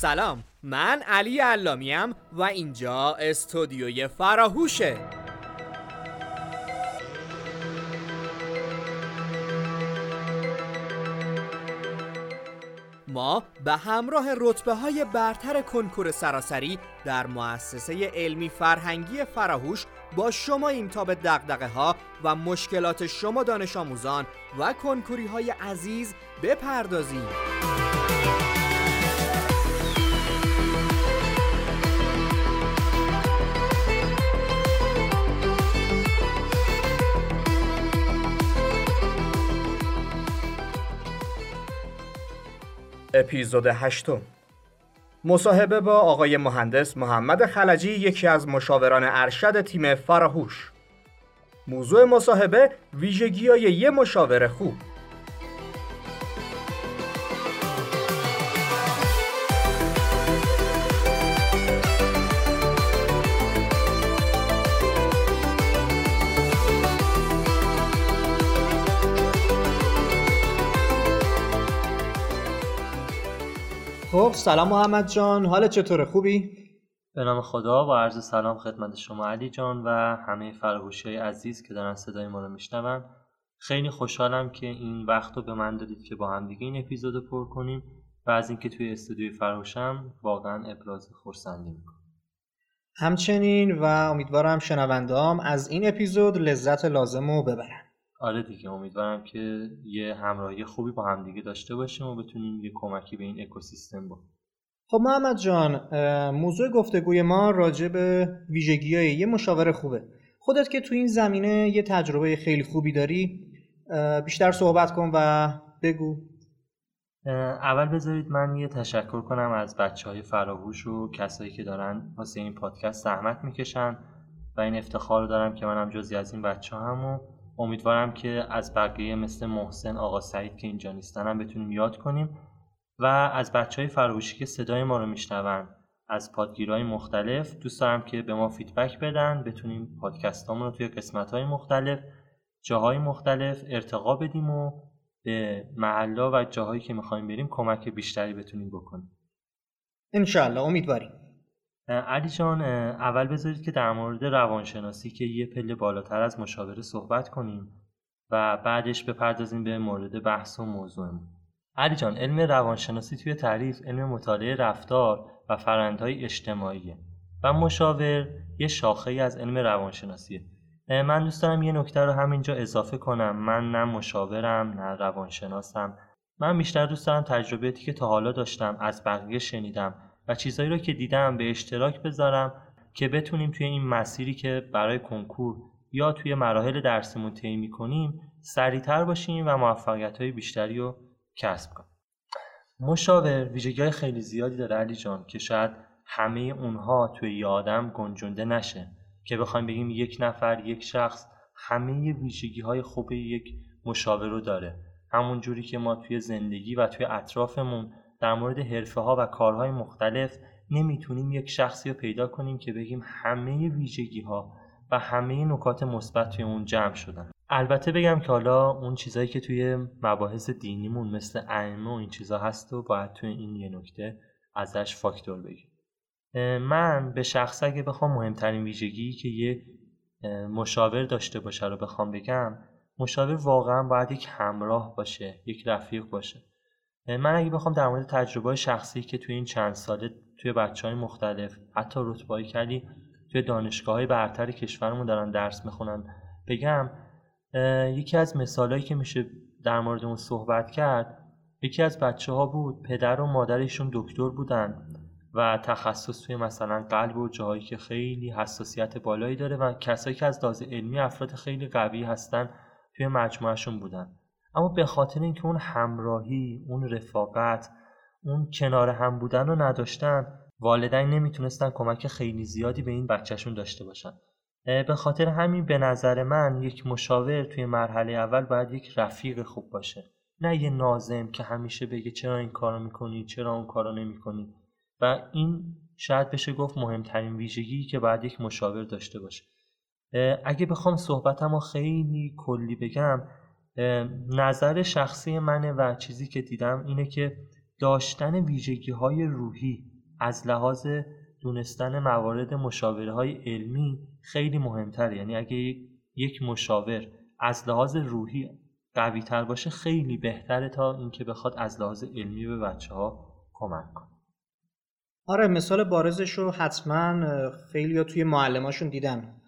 سلام من علی علامیم و اینجا استودیوی فراهوشه. ما به همراه رتبه های برتر کنکور سراسری در مؤسسه علمی فرهنگی فراهوش با شما این تا به دقدقه ها و مشکلات شما دانش آموزان و کنکوری های عزیز بپردازیم. اپیزود هشتم. مصاحبه با آقای مهندس محمد خلجی یکی از مشاوران ارشد تیم فراهوش موضوع مصاحبه ویژگی های یه مشاور خوب. سلام محمد جان. حال چطوره؟ خوبی؟ به نام خدا با عرض سلام خدمت شما علی جان و همه فرهوشی عزیز که دارن صدای ما رو میشنون. خیلی خوشحالم که این وقت رو به من دادید که با هم دیگه این اپیزود پر کنیم و از اینکه توی استودیوی فرهوشم واقعا ابراز خورسندی می‌کنم. همچنین و امیدوارم شنوندهام از این اپیزود لذت لازم رو ببرن. آره دیگه امیدوارم که یه همراهی خوبی با همدیگه داشته باشیم و بتونیم یه کمکی به این اکوسیستم با. خب محمد جان موضوع گفتگوی ما راجع به ویژگی های یه مشاور خوبه. خودت که تو این زمینه یه تجربه خیلی خوبی داری بیشتر صحبت کن و بگو. اول بذارید من یه تشکر کنم از بچه های فراهوش و کسایی که دارن واسه این پادکست زحمت می‌کشن و این افتخار رو دارم که منم جزی از این بچه همو امیدوارم که از بقیه مثل محسن آقا سعید که اینجا نیستن هم بتونیم یاد کنیم و از بچه های که صدای ما رو میشنون. از پادگیرهای مختلف دوست دارم که به ما فیدبک بدن. بتونیم پادکست رو توی قسمت های مختلف جاهای مختلف ارتقا بدیم و به محلا و جاهایی که می‌خوایم بریم کمک بیشتری بتونیم بکنیم. انشالله امیدواریم. علی جان اول بذارید که در مورد روانشناسی که یه پله بالاتر از مشاوره صحبت کنیم و بعدش بپردازیم به مورد بحث و موضوعمون. علی جان علم روانشناسی توی تعریف علم مطالعه رفتار و فرندهای اجتماعیه و مشاور یه شاخه از علم روانشناسیه. من دوست دارم یه نکته رو همینجا اضافه کنم. من نه مشاورم نه روانشناسم. من بیشتر دوست دارم تجربیاتی که تا حالا داشتم از بقیه شنیدم و چیزهایی رو که دیدم به اشتراک بذارم که بتونیم توی این مسیری که برای کنکور یا توی مراحل درسمون طی می‌کنیم سریعتر باشیم و موفقیت های بیشتری رو کسب کنیم. مشاور ویژگی خیلی زیادی داره علی جان که شاید همه اونها توی یه آدم گنجونده نشه که بخوایم بگیم یک نفر یک شخص همه ویژگی های خوب یک مشاور رو داره. همون جوری که ما توی زندگی و توی اطرافمون در مورد حرفه ها و کارهای مختلف نمی‌تونیم یک شخصی رو پیدا کنیم که بگیم همه ویژگی ها و همه نکات مثبت توی اون جمع شدن. البته بگم که حالا اون چیزهایی که توی مباحث دینیمون مثل ائمه و این چیزا هست و باید توی این یه نکته ازش فاکتور بگیم. من به شخص اگه بخوام مهمترین ویژگی که یه مشاور داشته باشه رو بخوام بگم مشاور واقعا باید یک همراه باشه یک رفیق باشه. من اگه بخوام در مورد تجربه شخصی که توی این چند ساله توی بچه های مختلف حتی رتبایی کردی توی دانشگاه های برتر کشورمون دارن درس می‌خونن بگم یکی از مثالهایی که میشه در مورد اون صحبت کرد یکی از بچه ها بود پدر و مادرشون دکتر بودن و تخصص توی مثلا قلب و جاهایی که خیلی حساسیت بالایی داره و کسایی که از لحاظ علمی افراد خیلی قوی هستن توی مجموعهشون بودن. اما به خاطر اینکه اون همراهی اون رفاقت اون کنار هم بودن رو نداشتن والدین نمی‌تونستن کمک خیلی زیادی به این بچهشون داشته باشن. به خاطر همین به نظر من یک مشاور توی مرحله اول باید یک رفیق خوب باشه. نه یه نازم که همیشه بگه چرا این کارو می‌کنی چرا اون کارو نمی‌کنی. و این شاید بشه گفت مهمترین ویژگی که باید یک مشاور داشته باشه. اگه بخوام صحبتم خیلی کلی بگم نظر شخصی منه و چیزی که دیدم اینه که داشتن ویژگی های روحی از لحاظ دونستن موارد مشاوره های علمی خیلی مهمتره. یعنی اگه یک مشاور از لحاظ روحی قوی تر باشه خیلی بهتره تا اینکه بخواد از لحاظ علمی به بچه ها کمک کنه. آره مثال بارزش رو حتما خیلی ها توی معلماشون دیدن.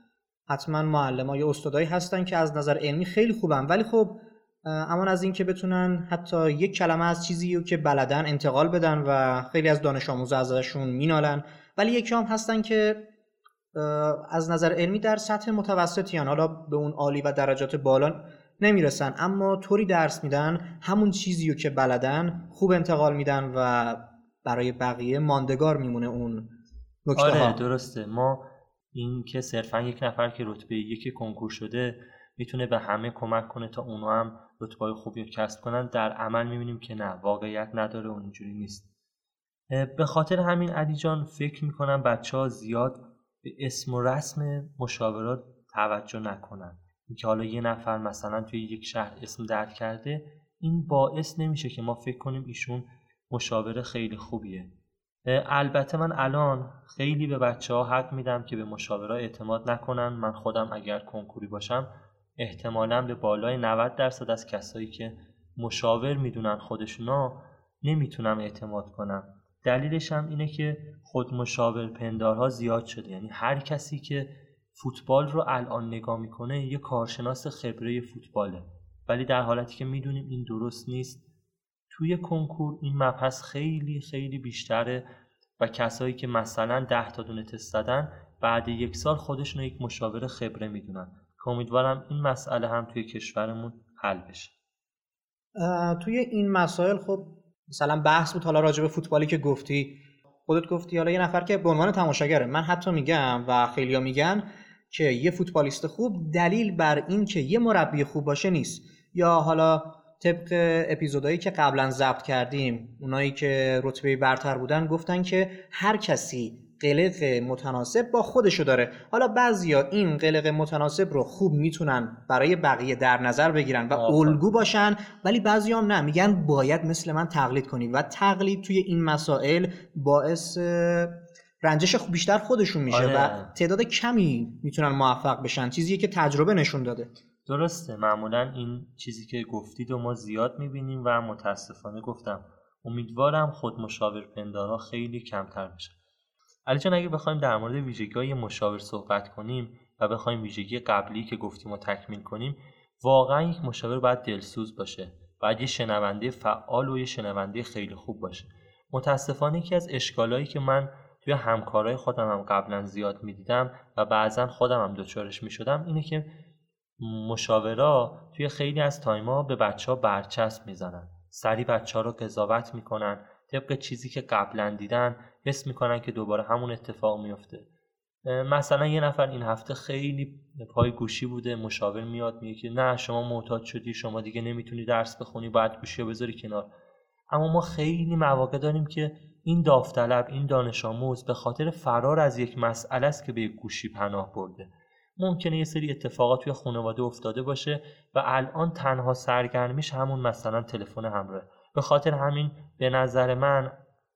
حتما معلم یا استادایی هستن که از نظر علمی خیلی خوبن. ولی خب اما از اینکه بتونن حتی یک کلمه از چیزی رو که بلدن انتقال بدن و خیلی از دانش آموزا ازشون مینالن. ولی یکی هم هستن که از نظر علمی در سطح متوسطیان. حالا به اون عالی و درجات بالا نمی‌رسن. اما طوری درس میدن همون چیزی رو که بلدن خوب انتقال میدن و برای بقیه ماندگار میمونه اون نکته آره درسته. ما این که صرفا یک نفر که رتبه یک کنکور شده می‌تونه به همه کمک کنه تا اونو هم رتبه خوبی کسب کنن در عمل می‌بینیم که نه واقعیت نداره اونجوری نیست. به خاطر همین علی جان فکر می‌کنم بچه ها زیاد به اسم و رسم مشاورات توجه نکنن. اینکه حالا یه نفر مثلا توی یک شهر اسم درد کرده این باعث نمیشه که ما فکر کنیم ایشون مشاور خیلی خوبیه. البته من الان خیلی به بچه ها حق میدم که به مشاورها اعتماد نکنن. من خودم اگر کنکوری باشم احتمالا به بالای 90 درصد از کسایی که مشاور می‌دونن خودشونا نمی‌تونم اعتماد کنم. دلیلش هم اینه که خود مشاور پندارها زیاد شده. یعنی هر کسی که فوتبال رو الان نگاه می‌کنه یه کارشناس خبره فوتباله. ولی در حالتی که می‌دونیم این درست نیست توی کنکور این مبحث خیلی خیلی بیشتره و کسایی که مثلا ده تا دونه تست زدن بعد یک سال خودشون یک مشاور خبره می‌دونن که امیدوارم این مسئله هم توی کشورمون حل بشه. توی این مسائل خب مثلا بحث بود حالا راجع به فوتبالی که گفتی. خودت گفتی حالا یه نفر که به عنوان تماشاگره. من حتی میگم و خیلیا میگن که یه فوتبالیست خوب دلیل بر این که یه مربی خوب باشه نیست. یا حالا طبق اپیزودهایی که قبلا ضبط کردیم اونایی که رتبه برتر بودن گفتن که هر کسی قلق متناسب با خودشو داره. حالا بعضیا این قلق متناسب رو خوب می‌تونن برای بقیه در نظر بگیرن و الگو باشن ولی بعضی هم نه میگن باید مثل من تقلید کنی و تقلید توی این مسائل باعث رنجش بیشتر خودشون میشه و آره. تعداد کمی می‌تونن موفق بشن. چیزیه که تجربه نشون داده. درسته معمولا این چیزی که گفتید و ما زیاد می‌بینیم و متاسفانه گفتم. امیدوارم خود مشاور پندارها خیلی کمتر بشه. علی اگه بخوایم در مورد ویژگی های مشاور صحبت کنیم و بخوایم ویژگی قبلی که گفتیم و تکمیل کنیم واقعا یک مشاور باید دلسوز باشه. باید یه شنونده فعال و یه شنونده خیلی خوب باشه. متاسفانه یکی از اشکالایی که من توی همکارای خودم هم قبلا زیاد می‌دیدم و بعضا خودم هم دچارش می‌شدم اینه که مشاورا توی خیلی از تایما به بچه ها برچسب می‌زنن. سری بچه ها رو قضاوت می‌کنن طبق چیزی که قبلا دیدن حس می‌کنن که دوباره همون اتفاق میفته مثلا یه نفر این هفته خیلی پای گوشی بوده مشاور میاد میگه که نه شما معتاد شدی شما دیگه نمی‌تونی درس بخونی باید گوشی رو بذاری کنار. اما ما خیلی مواقع داریم که این داوطلب این دانش آموز به خاطر فرار از یک مسئله است که به یک گوشی پناه برده. ممکنه یه سری اتفاقات توی خانواده افتاده باشه و الان تنها سرگرمیش همون مثلا تلفن همراه به خاطر همین به نظر من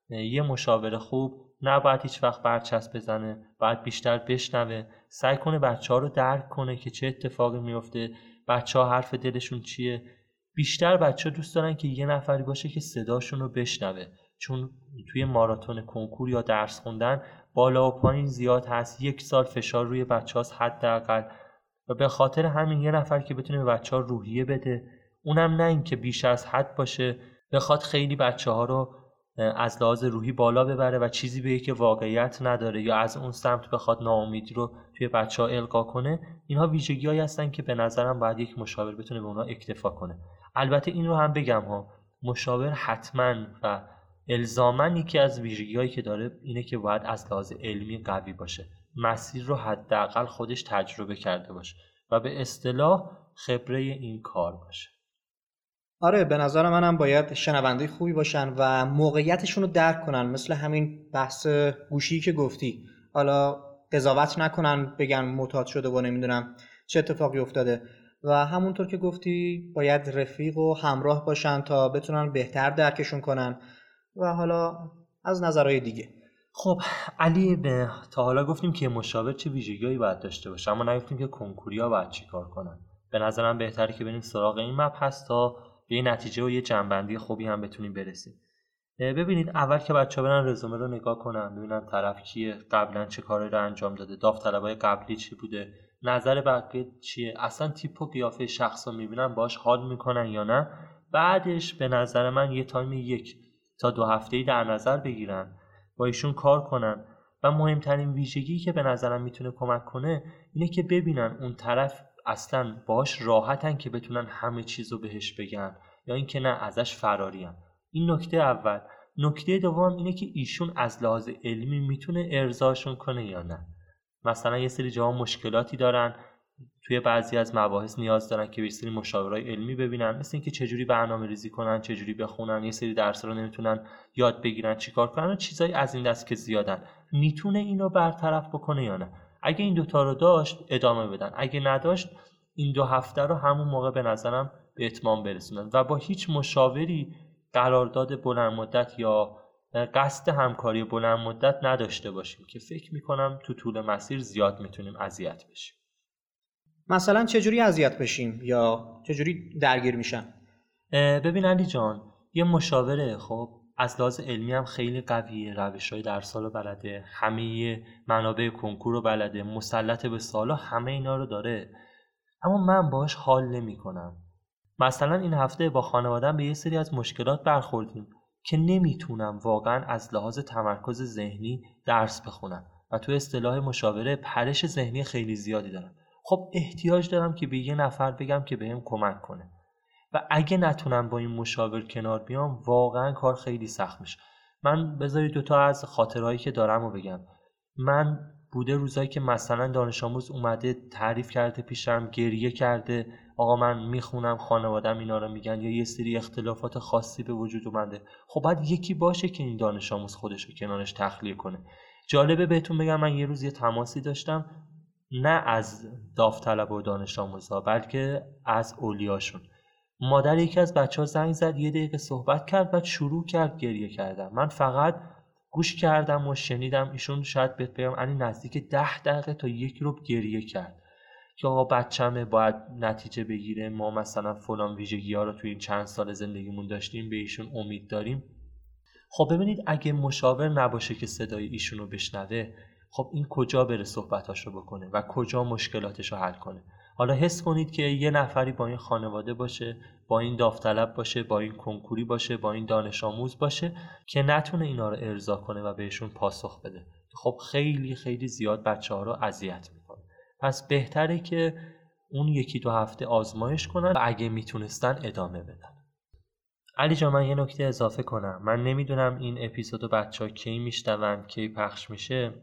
یه مشاور خوب نباید هیچ وقت برچسب بزنه باید بیشتر بشنوه. سعی کنه بچه ها رو درک کنه که چه اتفاقی میفته بچه ها حرف دلشون چیه. بیشتر بچه ها دوست دارن که یه نفری باشه که صداشون رو بشنوه. چون توی ماراتون کنکور یا درس خوندن بالا و پایین زیاد هست. یک سال فشار روی بچه هاست حداقل. و به خاطر همین یه نفر که بتونه به بچه ها روحیه بده اونم نه اینکه بیش از حد باشه بخواد خیلی بچه ها رو از لحاظ روحی بالا ببره و چیزی به که واقعیت نداره یا از اون سمت بخواد ناامیدی رو توی بچه ها القا کنه اینها ویژگی هایی هستن که به نظرم باید یک مشاور بتونه به اونها اکتفا کنه. البته این رو هم بگم ها مشاور حتما و الزاما یکی از ویژگی هایی که داره اینه که باید از لحاظ علمی قوی باشه. مسیر رو حداقل خودش تجربه کرده باشه و به اصطلاح خبره این کار باشه. آره به نظر منم باید شنونده خوبی باشن و موقعیتشون رو درک کنن مثل همین بحث گوشی که گفتی. حالا قضاوت نکنن بگن معتاد شده و نمی‌دونم چه اتفاقی افتاده. و همونطور که گفتی باید رفیق و همراه باشن تا بتونن بهتر درکشون کنن. و حالا از نظرهای دیگه. خب علی به تا حالا گفتیم که مشاور چه ویژگیهایی باید داشته باشه اما نگفتیم که کنکوریا باید چیکار کنن. به نظرم بهتره که بریم سراغ این مبحث تا به نتیجه و یه جنبندی خوبی هم بتونیم برسیم. ببینید اول که بچه برن رزومه رو نگاه کنن ببینن طرف کیه قبلا چه کاری رو انجام داده داوطلبای قبلی چی بوده نظر بقیه چیه اصلا تیپ و قیافه شخص رو می‌بینن باش حال می‌کنن یا نه. بعدش به نظر من یه تایم یک تا دو هفته در نظر بگیرن با ایشون کار کنن. و مهمترین ویژگی که به نظرم می‌تونه کمک کنه اینه که ببینن اون طرف اصلا باش راحتن که بتونن همه چیز رو بهش بگن یا اینکه نه ازش فراریم این نکته اول. نکته دوم اینه که ایشون از لحاظ علمی می‌تونه ارزاشون کنه یا نه. مثلا یه سری جاها مشکلاتی دارن توی بعضی از مباحث نیاز دارن که به سری مشاورای علمی ببینن مثل اینکه چجوری برنامه ریزی کنن چجوری بخونن یه سری درس رو نمی‌تونن یاد بگیرن چیکار کنن و چیزایی از این دست که زیادن. می‌تونه اینو برطرف بکنه یا نه؟ اگه این دوتا رو داشت ادامه بدن. اگه نداشت این دو هفته رو همون موقع به نظرم به اتمام برسونن. و با هیچ مشاوری قرارداد بلند مدت یا قصد همکاری بلند مدت نداشته باشیم که فکر می‌کنم تو طول مسیر زیاد می‌تونیم اذیت بشیم. مثلا چجوری اذیت بشیم یا چجوری درگیر میشن؟ ببین علی جان یه مشاوره خب؟ از لحاظ علمی هم خیلی قویه روش های در سال بلده. همه منابع کنکور رو بلده. مسلط به سالا همه اینا رو داره. اما من باش حال نمی کنم مثلا این هفته با خانوادم به یه سری از مشکلات برخوردیم که نمی‌تونم واقعا از لحاظ تمرکز ذهنی درس بخونم. و تو اصطلاح مشاوره پرش ذهنی خیلی زیادی دارم. خب احتیاج دارم که به یه نفر بگم که بهم کمک کنه. و اگه نتونم با این مشاور کنار بیام واقعا کار خیلی سخت میشه. من بذارید دوتا از خاطرهایی که دارم رو بگم. من بوده روزایی که مثلا دانش آموز اومده تعریف کرده پیشم گریه کرده آقا من می‌خونم خانوادم اینا رو میگن یا یه سری اختلافات خاصی به وجود اومده. خب باید یکی باشه که این دانش آموز خودش رو کنارش تخلیه کنه. جالبه بهتون بگم من یه روز یه تماسی داشتم. نه از داوطلب و دانش آموزها بلکه از اولیاشون. مادر یکی از بچه ها زنگ زد یه دقیقه صحبت کرد و شروع کرد گریه کردم من فقط گوش کردم و شنیدم ایشون شاید بهت بگم علی نزدیک ده دقیقه تا یک رو گریه کرد. که آقا بچمه باید نتیجه بگیره. ما مثلا فلان ویژگی ها رو توی این چند سال زندگیمون داشتیم به ایشون امید داریم. خب ببینید اگه مشاور نباشه که صدای ایشون رو بشنوه خب این کجا بره صحبتاش رو بکنه و کجا مشکلاتش رو حل کنه؟ حالا حس کنید که یه نفری با این خانواده باشه با این داوطلب باشه با این کنکوری باشه با این دانش آموز باشه که نتونه اینا رو ارضا کنه و بهشون پاسخ بده. خب خیلی خیلی زیاد بچه ها رو اذیت می‌کنه. پس بهتره که اون یکی دو هفته آزمایش کنن و اگه می‌تونستن ادامه بدن. علی جان من یه نکته اضافه کنم. من نمی‌دونم این اپیزودو بچه ها کی میشنون کی پخش میشه.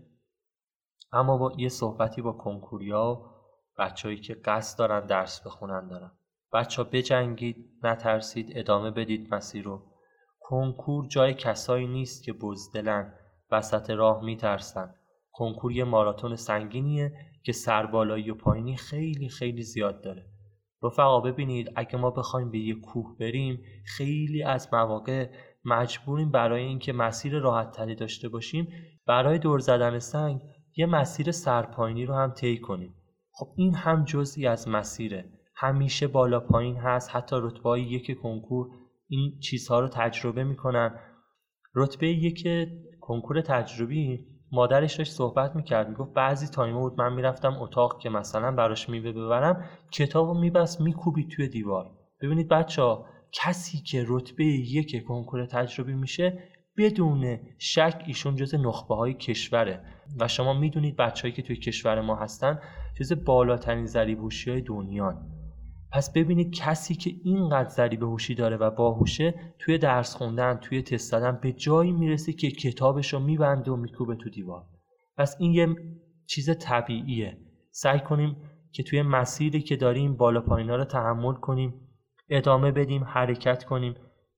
اما با یه صحبتی با کنکوریا بچههایی که قصد دارن درس بخونن دارم بچه ها بجنگید نترسید ادامه بدید مسیر رو. کنکور جای کسایی نیست که بزدلن وسط راه میترسن. کنکور یه ماراتون سنگینیه که سربالایی و پایینی خیلی خیلی زیاد داره. رفقا ببینید اگه ما بخوایم به یه کوه بریم خیلی از مواقع مجبوریم برای اینکه مسیر راحت تری داشته باشیم برای دور زدن سنگ یه مسیر سرپایینی رو هم طی کنیم. خب این هم جزئی از مسیره. همیشه بالا پایین هست. حتی رتبه یک کنکور این چیزها رو تجربه می‌کنن. رتبه یک کنکور تجربی مادرش داشت صحبت می‌کرد. می‌گفت بعضی تایمه بود من می‌رفتم اتاق که مثلا براش میوه ببرم کتاب رو میبست میکوبید توی دیوار. ببینید بچه ها کسی که رتبه یک کنکور تجربی میشه بدون شک ایشون جز نخبه های کشوره و شما می‌دونید بچههایی که توی کشور ما هستن جز بالاترین ذریب های دنیان. پس ببینید کسی که اینقدر ذریب هوشی داره و باهوشه توی درس خوندن توی تست دادن به جایی می‌رسه که کتابش رو میبنده و میکوبه تو دیوار. پس این یه چیز طبیعیه. سعی کنیم که توی مسیری که داریم بالا پایینا رو تحمل کنیم ادامه بدیم حرکت کنیم.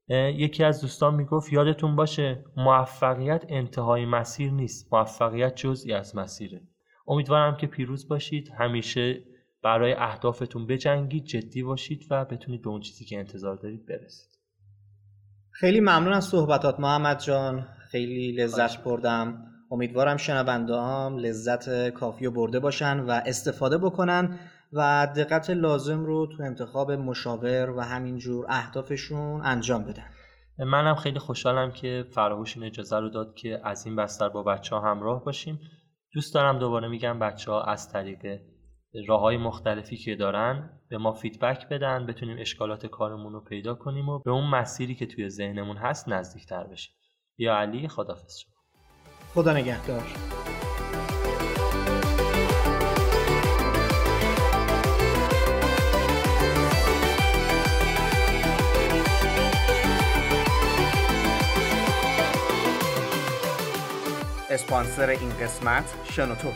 یکی از دوستان می‌گفت یادتون باشه موفقیت انتهای مسیر نیست. موفقیت جزئی از مسیره. امیدوارم که پیروز باشید. همیشه برای اهدافتون بجنگید جدی باشید و بتونید به اون چیزی که انتظار دارید برسید. خیلی ممنون از صحبتات محمد جان. خیلی لذت بردم. امیدوارم شنونده هم لذت کافی و برده باشن و استفاده بکنن. و دقت لازم رو تو انتخاب مشاور و همینجور اهدافشون انجام بدن. منم خیلی خوشحالم که فراهوش این اجازه رو داد که از این بستر با بچه ها همراه باشیم. دوست دارم دوباره میگم بچه ها از طریق راه های مختلفی که دارن به ما فیدبک بدن بتونیم اشکالات کارمون رو پیدا کنیم و به اون مسیری که توی ذهنمون هست نزدیکتر بشیم. یا علی خدافظ خدا نگهدار. اسپانسر این قسمت شنوتو.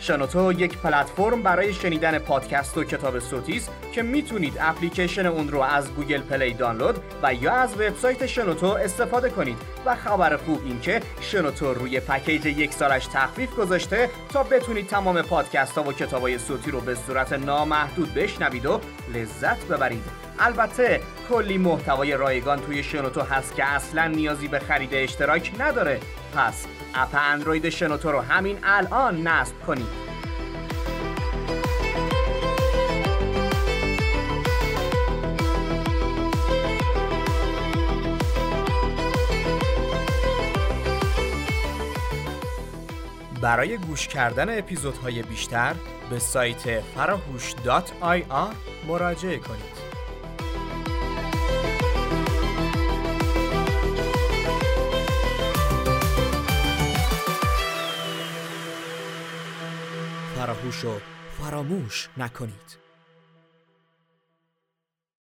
شنوتو یک پلتفرم برای شنیدن پادکست و کتاب صوتی است که می‌تونید اپلیکیشن اون رو از گوگل پلی دانلود و یا از وبسایت شنوتو استفاده کنید و خبر خوب این که شنوتو روی پکیج یک سالش تخفیف گذاشته تا بتونید تمام پادکست ها و کتاب های صوتی رو به صورت نامحدود بشنوید و لذت ببرید. البته کلی محتوای رایگان توی شنوتو هست که اصلا نیازی به خرید اشتراک نداره. پس اپ اندروید شنوتو رو همین الان نصب کنید. برای گوش کردن اپیزودهای بیشتر به سایت فراهوش مراجعه کنید. فراموش و فراموش نکنید